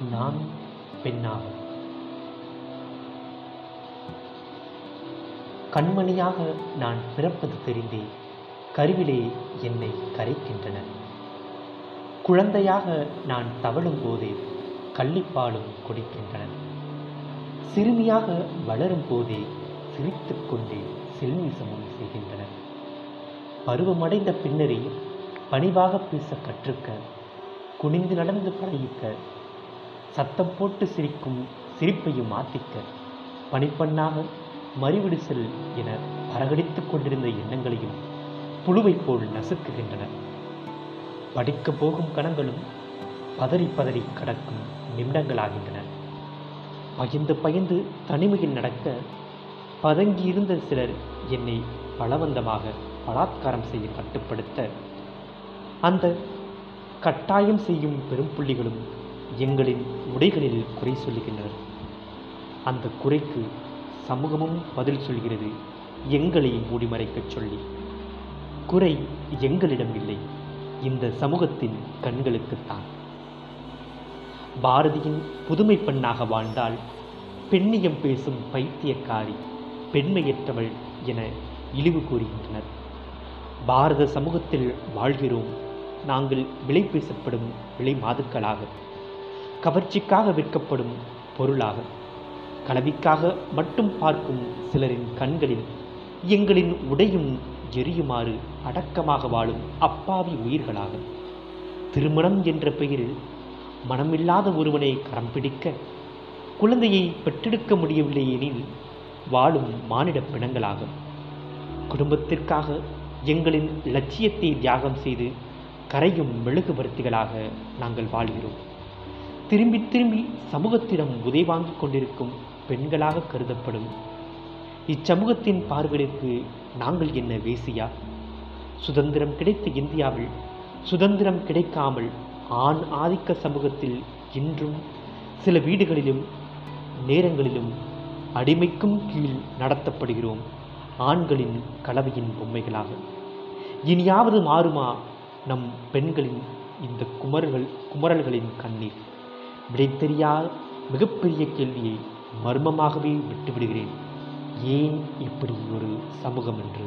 நான் பெண்ணாகும். கண்மணியாக நான் பிறப்பது தெரிந்தே கருவிலே என்னை கரைக்கின்றன குழந்தையாக நான் தவழும் போதே கள்ளிப்பாலும் கொடுக்கின்றன சிறுமியாக வளரும் போதே சிரித்துக்கொண்டே செல்மிசமும் செய்கின்றனர். பருவமடைந்த பின்னரே பணிவாக பேச கற்றுக்க குனிந்து நடந்து பழகிக்க சத்தம் போட்டு சிரிக்கும் சிரிப்பையும் ஆத்திக்க பனிப்பண்ணாக மறிவிடு செல் என பரகடித்துக் கொண்டிருந்த எண்ணங்களையும் புழுவைப் போல் நசுக்குகின்றன. படிக்கப் போகும் கணங்களும் பதறி பதறி கடக்கும் நிமிடங்களாகின்றன. பயந்து பயந்து தனிமையில் நடக்க பதங்கியிருந்த சிலர் என்னை பலவந்தமாக பலாத்காரம் செய்ய கட்டுப்படுத்த அந்த கட்டாயம் செய்யும் பெரும் புள்ளிகளும் எங்களின் உடைகளில் குறை சொல்லுகின்றனர் அந்த குறைக்கு சமூகமும் பதில் சொல்கிறது. எங்களை மூடிமறைக்கச் சொல்லி. குறை எங்களிடம் இல்லை. இந்த சமூகத்தின் கண்களுக்குத்தான் பாரதியின் புதுமை பெண்ணாக வாழ்ந்தால் பெண்ணியம் பேசும் பைத்தியக்காரி பெண்மையற்றவள் என இழிவு கூறுகின்றனர். பாரத சமூகத்தில் வாழ்கிறோம். நாங்கள் விலை பேசப்படும் விலை மாதுக்களாக கவர்ச்சிக்காக விற்கப்படும் பொருளாக கலவிக்காக மட்டும் பார்க்கும் சிலரின் கண்களில் எங்களின் உடையும் எரியுமாறு அடக்கமாக வாழும் அப்பாவி உயிர்களாக. திருமணம் என்ற பெயரில் மனமில்லாத ஒருவனை கரம் பிடிக்க குழந்தையை பெற்றெடுக்க முடியவில்லை எனில் வாழும் மானிட பிணங்களாக. குடும்பத்திற்காக எங்களின் லட்சியத்தை தியாகம் செய்து கரையும் மெழுகுபருத்திகளாக நாங்கள் வாழ்கிறோம். திரும்பி திரும்பி சமூகத்திடம் உதை வாங்கிக் கொண்டிருக்கும் பெண்களாக கருதப்படும். இச்சமூகத்தின் பார்வைக்கு நாங்கள் என்ன வேசியா? சுதந்திரம் கிடைத்த இந்தியாவில் சுதந்திரம் கிடைக்காமல் ஆண் ஆதிக்க சமூகத்தில் இன்றும் சில வீடுகளிலும் நேரங்களிலும் அடிமைக்கும் கீழ் நடத்தப்படுகிறோம் ஆண்களின் கலவையின் பொம்மைகளாக. இனியாவது மாறுமா நம் பெண்களின் இந்த குமரல்கள் குமரல்களின் கண்ணீர்? விடை தெரியாத மிகப்பெரிய கேள்வியை மர்மமாகவே விட்டுவிடுகிறேன். ஏன் இப்படி ஒரு சமூகம் என்று?